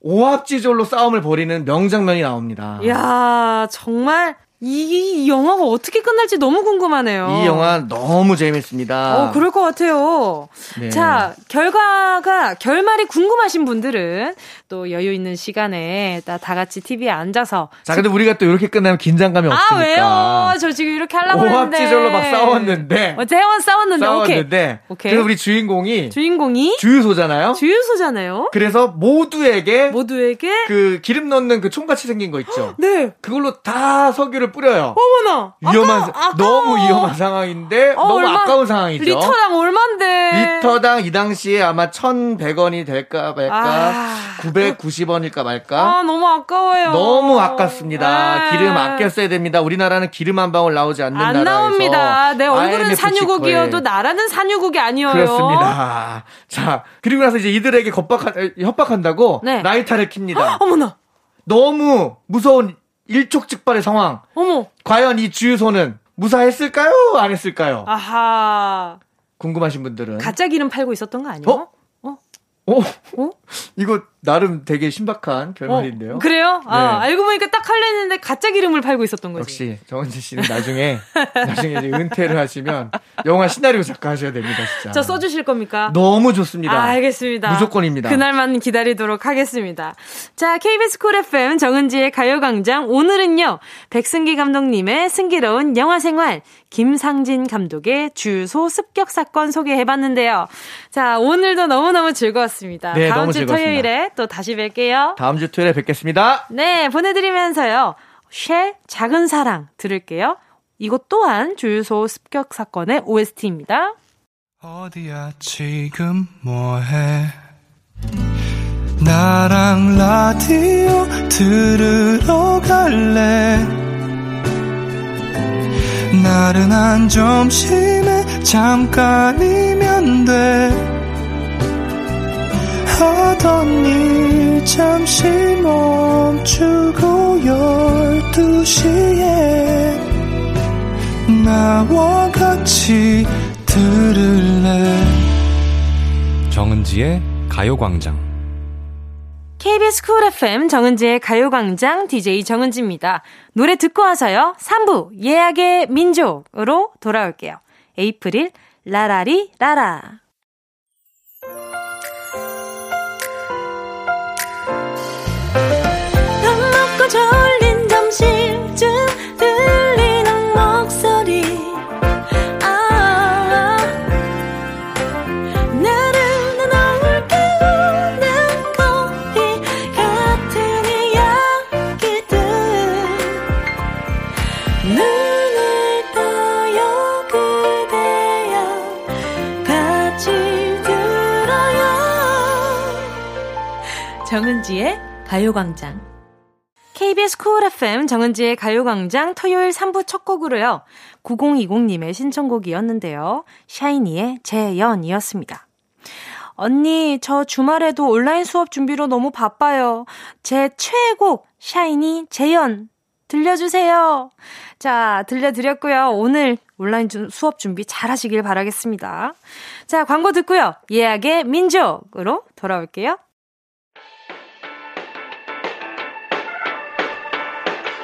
오합지졸로 싸움을 벌이는 명장면이 나옵니다. 이야, 정말 이, 이 영화가 어떻게 끝날지 너무 궁금하네요. 이 영화 너무 재밌습니다. 어, 그럴 것 같아요. 네. 자, 결과가, 결말이 궁금하신 분들은 또 여유 있는 시간에 다, 다 같이 TV에 앉아서. 자, 근데 우리가 또 이렇게 끝나면 긴장감이 아, 없으니까. 왜요? 저 지금 이렇게 하려고 했는데. 오합지졸로 막 싸웠는데. 어, 대원 싸웠는데, 싸웠는데. 오케이. 오케이. 그래서 우리 주인공이 주인공이 주유소잖아요. 주유소잖아요. 그래서 모두에게 모두에게. 그 기름 넣는 그 총같이 생긴 거 있죠. 네. 그걸로 다 석유를 뿌려요. 어머나. 위험한 아까, 아까워. 너무 위험한 상황인데 어, 너무 얼마- 아까운 상황이죠. 리터당 얼만데? 리터당 이 당시에 아마 1,100원이 될까 말까, 아. 990원일까 말까. 아, 너무 아까워요. 너무 아깝습니다. 네. 기름 아껴 써야 됩니다. 우리나라는 기름 한 방울 나오지 않는 안 나라에서 나옵니다. 내 얼굴은 IMF 산유국이어도 나라는 산유국이 아니어요. 그렇습니다. 자, 그리고 나서 이제 이들에게 협박한, 협박한다고 네. 라이터를 킵니다. 어머나. 너무 무서운 일촉즉발의 상황. 어머. 과연 이 주유소는 무사했을까요? 안 했을까요? 아하. 궁금하신 분들은. 가짜 기름 팔고 있었던 거 아니에요? 어? 어? 어? 이거 나름 되게 신박한 결말인데요. 어, 그래요? 아, 네. 알고 보니까 딱 하려는데 가짜 기름을 팔고 있었던 거지. 역시 정은지 씨는 나중에 나중에 은퇴를 하시면 영화 시나리오 작가 하셔야 됩니다, 진짜. 저 써주실 겁니까? 너무 좋습니다. 아, 알겠습니다. 무조건입니다. 그날만 기다리도록 하겠습니다. 자, KBS 쿨 FM 정은지의 가요광장. 오늘은요, 백승기 감독님의 승기로운 영화 생활, 김상진 감독의 주소 습격 사건 소개해봤는데요. 자, 오늘도 너무너무 즐거웠습니다. 네, 다음 너무 주 즐거웠습니다. 토요일에 또 다시 뵐게요. 다음 주 토요일에 뵙겠습니다. 네, 보내드리면서요. 쉘 작은 사랑 들을게요. 이것 또한 주유소 습격 사건의 OST입니다. 어디야 지금 뭐해 나랑 라디오 들으러 갈래 나른한 점심에 잠깐이면 돼 하던 일 잠시 멈추고 열두 시에 나와 같이 들을래 정은지의 가요광장 KBS 쿨 FM 정은지의 가요광장 DJ 정은지입니다. 노래 듣고 와서요. 3부 예약의 민족으로 돌아올게요. 에이프릴 라라리 라라. 정은지의 가요광장. KBS 쿨 FM 정은지의 가요광장 토요일 3부 첫 곡으로요. 9020님의 신청곡이었는데요. 샤이니의 재연이었습니다. 언니, 저 주말에도 온라인 수업 준비로 너무 바빠요. 제 최애곡, 샤이니, 재연, 들려주세요. 자, 들려드렸고요. 오늘 온라인 수업 준비 잘 하시길 바라겠습니다. 자, 광고 듣고요. 예약의 민족으로 돌아올게요.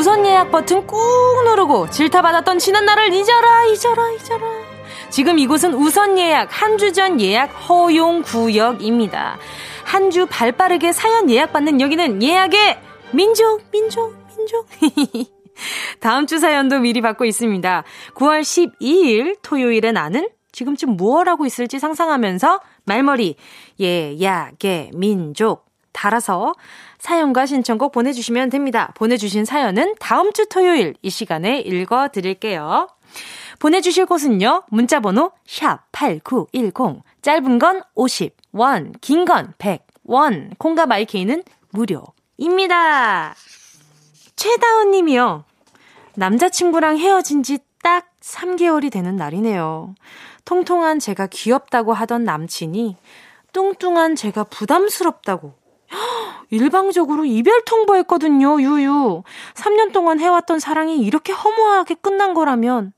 우선 예약 버튼 꾹 누르고 질타받았던 지난 날을 잊어라 잊어라 잊어라. 지금 이곳은 우선 예약 한 주 전 예약 허용 구역입니다. 한 주 발 빠르게 사연 예약받는 여기는 예약의 민족 민족 민족. 다음 주 사연도 미리 받고 있습니다. 9월 12일 토요일에 나는 지금쯤 무얼 하고 있을지 상상하면서 말머리 예약의 민족 달아서 사연과 신청곡 보내주시면 됩니다. 보내주신 사연은 다음 주 토요일 이 시간에 읽어드릴게요. 보내주실 곳은요. 문자번호 샵8910 짧은 건 50 원 긴 건 100 원 콩과 마이케이는 무료입니다. 최다은 님이요. 남자친구랑 헤어진 지 딱 3개월이 되는 날이네요. 통통한 제가 귀엽다고 하던 남친이 뚱뚱한 제가 부담스럽다고 일방적으로 이별 통보했거든요, 유유. 3년 동안 해왔던 사랑이 이렇게 허무하게 끝난 거라면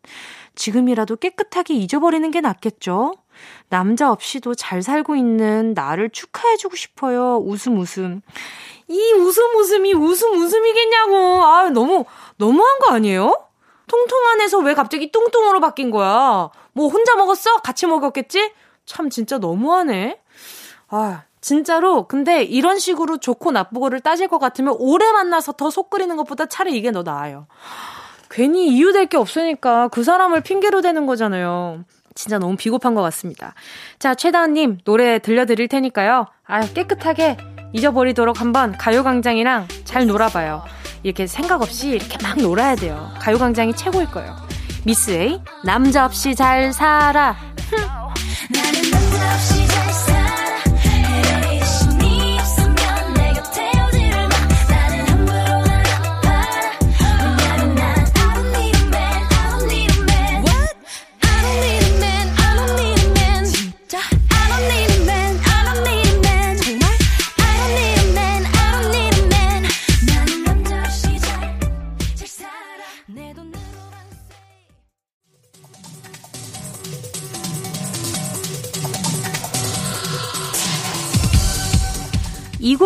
지금이라도 깨끗하게 잊어버리는 게 낫겠죠? 남자 없이도 잘 살고 있는 나를 축하해주고 싶어요. 웃음 웃음. 이 웃음 웃음이 웃음 웃음이겠냐고. 아, 너무, 너무한 거 아니에요? 통통한 에서 왜 갑자기 뚱뚱으로 바뀐 거야? 뭐 혼자 먹었어? 같이 먹었겠지? 참 진짜 너무하네. 아, 진짜로 근데 이런 식으로 좋고 나쁘고를 따질 것 같으면 오래 만나서 더 속 끓이는 것보다 차라리 이게 더 나아요. 괜히 이유될 게 없으니까 그 사람을 핑계로 대는 거잖아요. 진짜 너무 비겁한 것 같습니다. 자, 최다은님, 노래 들려드릴 테니까요. 아, 깨끗하게 잊어버리도록 한번 가요광장이랑 잘 놀아봐요. 이렇게 생각 없이 이렇게 막 놀아야 돼요. 가요광장이 최고일 거예요. 미스 A, 남자 없이 잘 살아.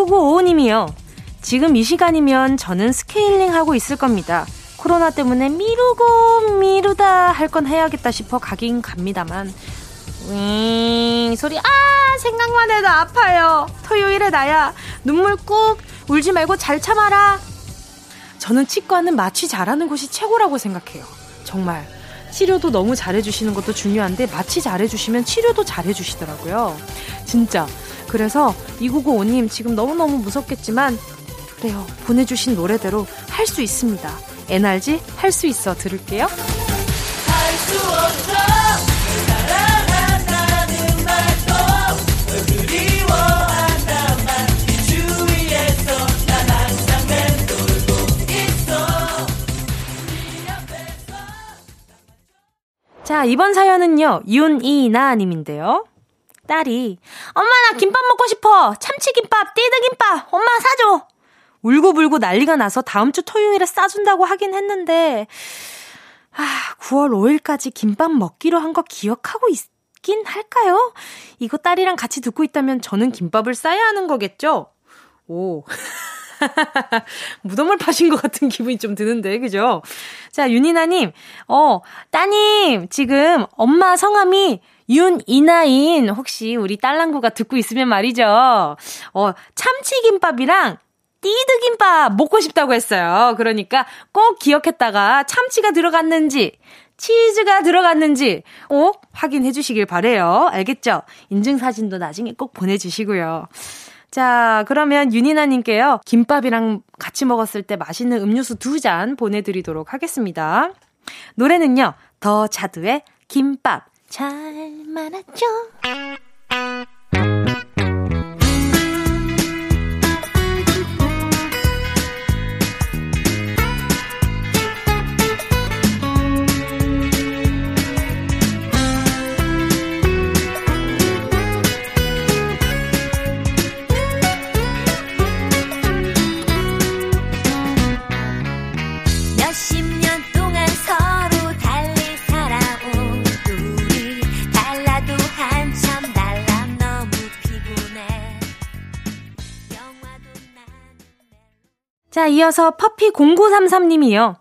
2995님이요. 지금 이 시간이면 저는 스케일링 하고 있을 겁니다. 코로나 때문에 미루고 미루다 할 건 해야겠다 싶어 가긴 갑니다만. 윙 소리 아 생각만 해도 아파요. 토요일에 나야 눈물 꾹 울지 말고 잘 참아라. 저는 치과는 마취 잘하는 곳이 최고라고 생각해요. 정말 치료도 너무 잘해주시는 것도 중요한데 마취 잘해주시면 치료도 잘해주시더라고요. 진짜. 그래서 2995님 지금 너무너무 무섭겠지만 그래요. 보내주신 노래대로 할 수 있습니다. NRG 할 수 있어 들을게요. 자, 자, 이번 사연은요, 윤이나님인데요. 딸이, 엄마, 나 김밥 먹고 싶어! 참치김밥, 띠드김밥! 엄마 사줘! 울고불고 난리가 나서 다음 주 토요일에 싸준다고 하긴 했는데, 아, 9월 5일까지 김밥 먹기로 한 거 기억하고 있긴 할까요? 이거 딸이랑 같이 듣고 있다면 저는 김밥을 싸야 하는 거겠죠? 오. 무덤을 파신 것 같은 기분이 좀 드는데, 그죠? 자, 윤이나님, 어, 따님, 지금 엄마 성함이 윤이나인, 혹시 우리 딸랑구가 듣고 있으면 말이죠. 어, 참치김밥이랑 띠드김밥 먹고 싶다고 했어요. 그러니까 꼭 기억했다가 참치가 들어갔는지, 치즈가 들어갔는지, 어? 확인해 주시길 바래요 알겠죠? 인증 사진도 나중에 꼭 보내 주시고요. 자, 그러면 윤이나님께요. 김밥이랑 같이 먹었을 때 맛있는 음료수 두 잔 보내드리도록 하겠습니다. 노래는요. 더 자두의 김밥. 잘 말았죠? 자, 이어서 퍼피0933님이요.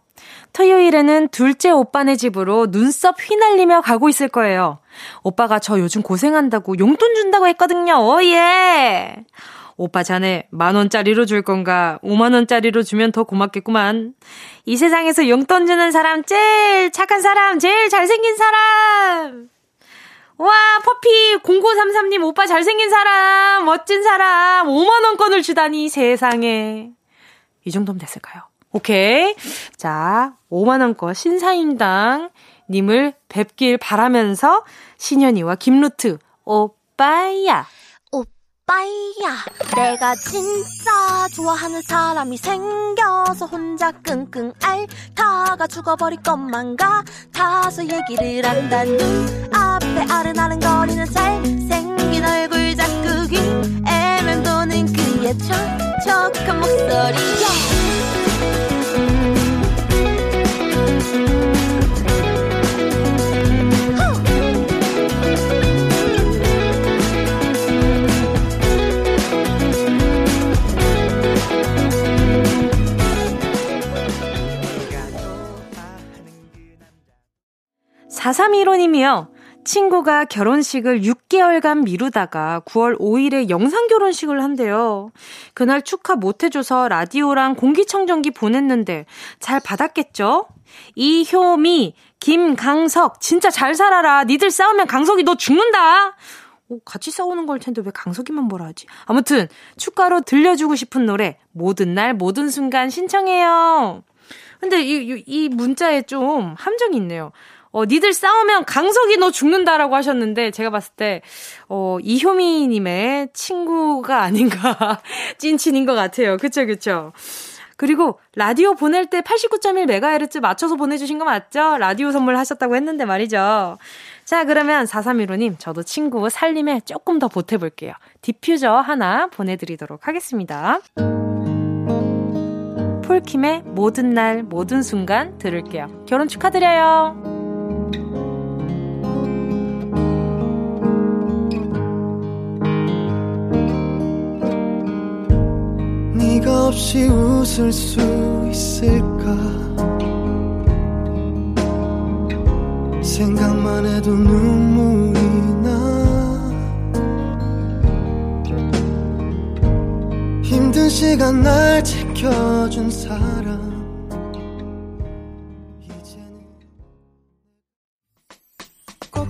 토요일에는 둘째 오빠네 집으로 눈썹 휘날리며 가고 있을 거예요. 오빠가 저 요즘 고생한다고 용돈 준다고 했거든요. 오 예! 오빠 자네 만원짜리로 줄 건가? 5만원짜리로 주면 더 고맙겠구만. 이 세상에서 용돈 주는 사람 제일 착한 사람, 제일 잘생긴 사람! 와, 퍼피 0933님 오빠 잘생긴 사람, 멋진 사람, 5만원권을 주다니 세상에. 이 정도면 됐을까요? 오케이. 자, 5만원권 신사임당 님을 뵙길 바라면서 신현이와 김루트, 오빠야. 오빠야. 내가 진짜 좋아하는 사람이 생겨서 혼자 끙끙 앓다가 죽어버릴 것만 같아서 얘기를 한다. 눈앞에 아른아른거리는 잘생긴 얼굴 자꾸 귀에 맴도는 그의 촉촉한 목소리야 4315님이요. 친구가 결혼식을 6개월간 미루다가 9월 5일에 영상 결혼식을 한대요. 그날 축하 못 해줘서 라디오랑 공기청정기 보냈는데 잘 받았겠죠? 이효미, 김강석, 진짜 잘 살아라. 니들 싸우면 강석이 너 죽는다. 오, 같이 싸우는 걸 텐데 왜 강석이만 뭐라 하지? 아무튼 축가로 들려주고 싶은 노래 모든 날 모든 순간 신청해요. 근데 이, 이, 이 문자에 좀 함정이 있네요. 어, 니들 싸우면 강석이 너 죽는다라고 하셨는데, 제가 봤을 때, 어, 이효미님의 친구가 아닌가, 찐친인 것 같아요. 그쵸, 그쵸. 그리고 라디오 보낼 때 89.1MHz 맞춰서 보내주신 거 맞죠? 라디오 선물 하셨다고 했는데 말이죠. 자, 그러면 4315님, 저도 친구 살림에 조금 더 보태볼게요. 디퓨저 하나 보내드리도록 하겠습니다. 폴킴의 모든 날, 모든 순간 들을게요. 결혼 축하드려요. 네가 없이 웃을 수 있을까? 생각만 해도 눈물이 나. 힘든 시간 날 지켜준 사람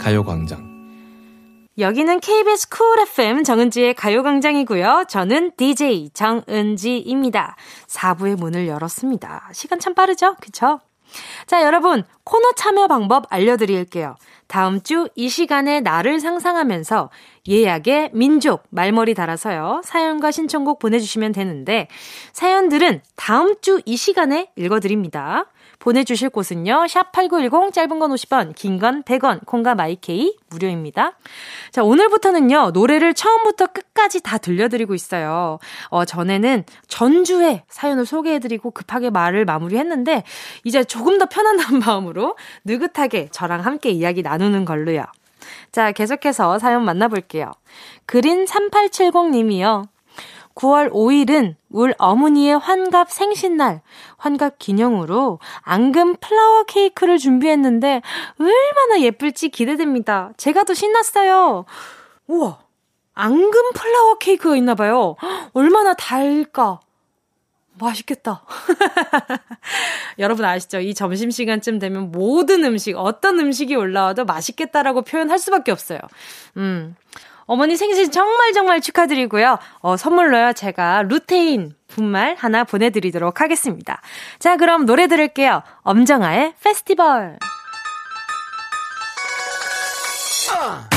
가요광장. 여기는 KBS 쿨 FM 정은지의 가요광장이고요. 저는 DJ 정은지입니다. 4부의 문을 열었습니다. 시간 참 빠르죠? 그쵸? 자, 여러분, 코너 참여 방법 알려드릴게요. 다음 주 이 시간에 나를 상상하면서 예약의 민족 말머리 달아서요. 사연과 신청곡 보내주시면 되는데, 사연들은 다음 주 이 시간에 읽어드립니다. 보내주실 곳은요, 샵8910, 짧은 건 50원, 긴 건 100원, 콩과 마이케이, 무료입니다. 자, 오늘부터는요, 노래를 처음부터 끝까지 다 들려드리고 있어요. 어, 전에는 전주에 사연을 소개해드리고 급하게 말을 마무리했는데, 이제 조금 더 편안한 마음으로 느긋하게 저랑 함께 이야기 나누는 걸로요. 자, 계속해서 사연 만나볼게요. 그린 3870님이요. 9월 5일은 울 어머니의 환갑 생신날, 환갑 기념으로 앙금 플라워 케이크를 준비했는데 얼마나 예쁠지 기대됩니다. 제가 더 신났어요. 우와, 앙금 플라워 케이크가 있나봐요. 얼마나 달까. 맛있겠다. 여러분 아시죠? 이 점심시간쯤 되면 모든 음식, 어떤 음식이 올라와도 맛있겠다라고 표현할 수밖에 없어요. 음. 어머니 생신 정말 정말 축하드리고요. 어, 선물로요, 제가 루테인 분말 하나 보내드리도록 하겠습니다. 자, 그럼 노래 들을게요. 엄정아의 페스티벌. 이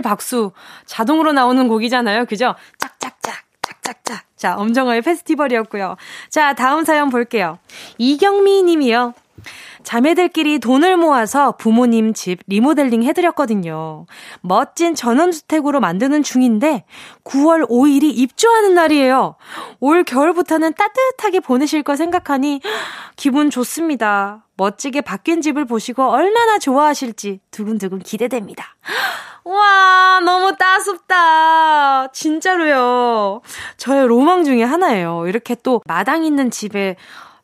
337 박수. 자동으로 나오는 곡이잖아요. 그죠? 짝짝짝, 짝짝짝. 자, 엄정화의 페스티벌이었고요. 자, 다음 사연 볼게요. 이경미 님이요. 자매들끼리 돈을 모아서 부모님 집 리모델링 해드렸거든요. 멋진 전원주택으로 만드는 중인데 9월 5일이 입주하는 날이에요. 올 겨울부터는 따뜻하게 보내실 거 생각하니 기분 좋습니다. 멋지게 바뀐 집을 보시고 얼마나 좋아하실지 두근두근 기대됩니다. 와, 너무 따숩다. 진짜로요. 저의 로망 중에 하나예요. 이렇게 또 마당 있는 집에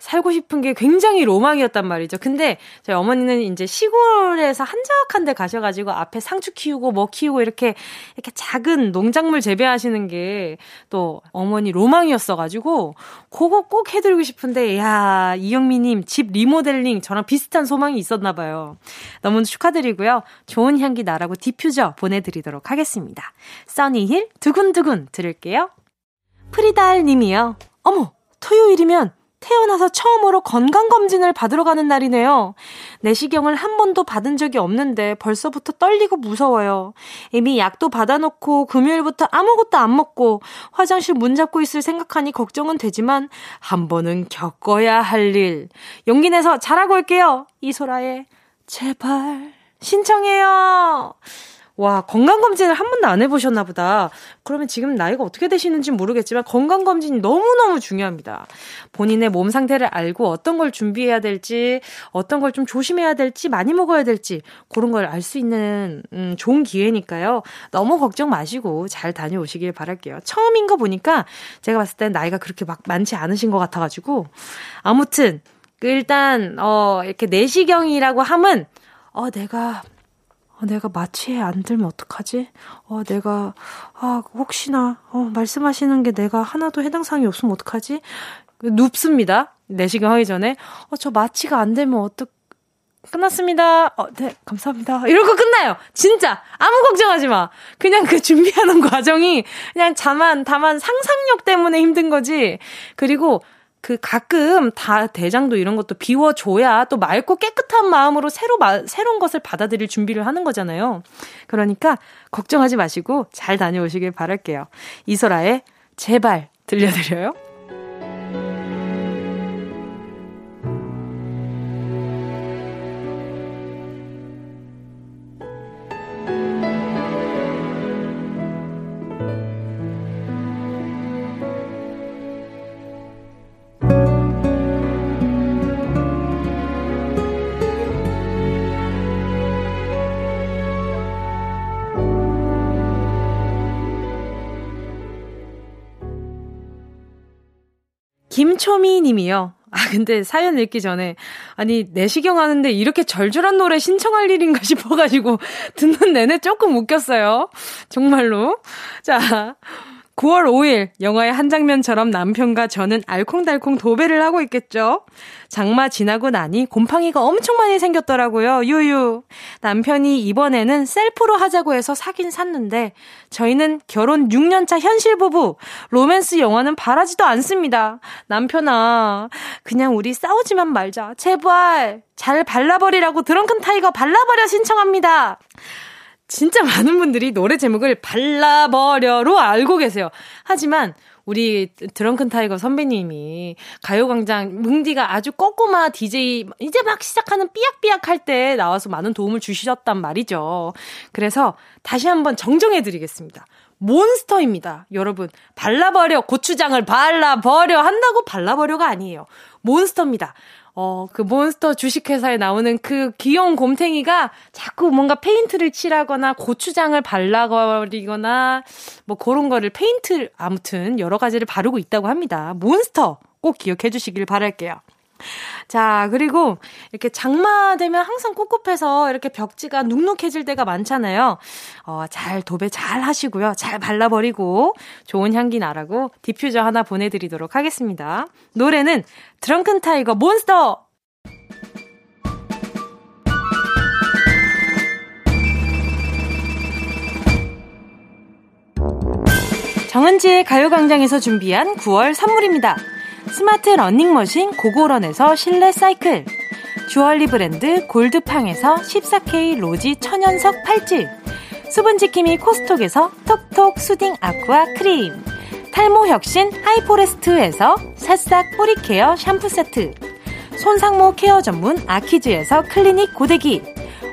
살고 싶은 게 굉장히 로망이었단 말이죠. 근데 저희 어머니는 이제 시골에서 한적한 데 가셔가지고 앞에 상추 키우고 뭐 키우고 이렇게 이렇게 작은 농작물 재배하시는 게 또 어머니 로망이었어가지고 그거 꼭 해드리고 싶은데 야 이영미님 집 리모델링 저랑 비슷한 소망이 있었나봐요. 너무 축하드리고요. 좋은 향기 나라고 디퓨저 보내드리도록 하겠습니다. 써니힐 두근두근 들을게요. 프리달 님이요. 어머, 토요일이면 태어나서 처음으로 건강검진을 받으러 가는 날이네요. 내시경을 한 번도 받은 적이 없는데 벌써부터 떨리고 무서워요. 이미 약도 받아놓고 금요일부터 아무것도 안 먹고 화장실 문 잡고 있을 생각하니 걱정은 되지만 한 번은 겪어야 할 일. 용기 내서 잘하고 올게요. 이소라의 제발 신청해요. 와, 건강검진을 한 번도 안 해보셨나 보다. 그러면 지금 나이가 어떻게 되시는지 모르겠지만 건강검진이 너무너무 중요합니다. 본인의 몸 상태를 알고 어떤 걸 준비해야 될지, 어떤 걸 좀 조심해야 될지, 많이 먹어야 될지, 그런 걸 알 수 있는, 음, 좋은 기회니까요. 너무 걱정 마시고 잘 다녀오시길 바랄게요. 처음인 거 보니까 제가 봤을 땐 나이가 그렇게 막 많지 않으신 것 같아가지고. 아무튼, 그 일단, 어, 이렇게 내시경이라고 함은, 어, 내가 어, 내가 마취에 안 들면 어떡하지? 어, 내가, 아, 혹시나, 어, 말씀하시는 게 내가 하나도 해당 사항이 없으면 어떡하지? 눕습니다. 내시경 하기 전에. 어, 저 마취가 안 되면 어떡, 끝났습니다. 어, 네, 감사합니다. 이러고 끝나요. 진짜. 아무 걱정하지 마. 그냥 그 준비하는 과정이 그냥 다만, 다만 상상력 때문에 힘든 거지. 그리고 그 가끔 다 대장도 이런 것도 비워줘야 또 맑고 깨끗한 마음으로 새로 마, 새로운 것을 받아들일 준비를 하는 거잖아요. 그러니까 걱정하지 마시고 잘 다녀오시길 바랄게요. 이소라의 제발 들려드려요. 김초미 님이요. 아, 근데 사연 읽기 전에, 아니, 내시경 하는데 이렇게 절절한 노래 신청할 일인가 싶어가지고, 듣는 내내 조금 웃겼어요. 정말로. 자, 9월 5일, 영화의 한 장면처럼 남편과 저는 알콩달콩 도배를 하고 있겠죠? 장마 지나고 나니 곰팡이가 엄청 많이 생겼더라고요, 유유. 남편이 이번에는 셀프로 하자고 해서 사긴 샀는데, 저희는 결혼 6년차 현실 부부, 로맨스 영화는 바라지도 않습니다. 남편아, 그냥 우리 싸우지만 말자. 제발, 잘 발라버리라고 드렁큰 타이거 발라버려 신청합니다. 진짜 많은 분들이 노래 제목을 발라버려로 알고 계세요. 하지만 우리 드렁큰 타이거 선배님이 가요광장 뭉디가 아주 꼬꼬마 DJ 이제 막 시작하는 삐약삐약 할 때 나와서 많은 도움을 주셨단 말이죠. 그래서 다시 한번 정정해 드리겠습니다. 몬스터입니다. 여러분, 발라버려, 고추장을 발라버려 한다고 발라버려가 아니에요. 몬스터입니다. 어, 그 몬스터 주식회사에 나오는 그 귀여운 곰탱이가 자꾸 뭔가 페인트를 칠하거나 고추장을 발라버리거나 뭐 그런 거를 페인트, 아무튼 여러 가지를 바르고 있다고 합니다. 몬스터 꼭 기억해 주시길 바랄게요. 자, 그리고 이렇게 장마 되면 항상 꿉꿉해서 이렇게 벽지가 눅눅해질 때가 많잖아요. 어, 잘 도배 잘 하시고요. 잘 발라버리고 좋은 향기 나라고 디퓨저 하나 보내드리도록 하겠습니다. 노래는 드렁큰 타이거 몬스터! 정은지의 가요광장에서 준비한 9월 선물입니다. 스마트 러닝머신 고고런에서 실내 사이클. 주얼리 브랜드 골드팡에서 14K 로지 천연석 팔찌. 수분지킴이 코스톡에서 톡톡 soothing aqua 크림. 탈모 혁신 하이포레스트에서 새싹 뿌리 케어 샴푸 세트. 손상모 케어 전문 아키즈에서 클리닉 고데기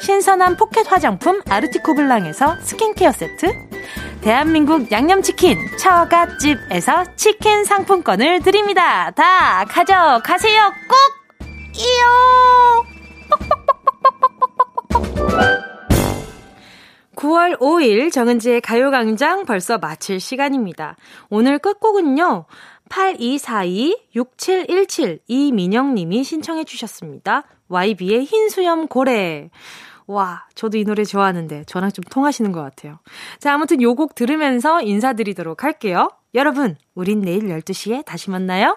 신선한 포켓 화장품 아르티코 블랑에서 스킨케어 세트 대한민국 양념치킨 처갓집에서 치킨 상품권을 드립니다. 다 가져가세요. 꼭! 이요! 9월 5일 정은지의 가요광장 벌써 마칠 시간입니다. 오늘 끝곡은요. 8242-6717 이민영님이 신청해 주셨습니다. YB의 흰 수염 고래. 와, 저도 이 노래 좋아하는데 저랑 좀 통하시는 것 같아요. 자, 아무튼 요 곡 들으면서 인사드리도록 할게요. 여러분, 우린 내일 12시에 다시 만나요.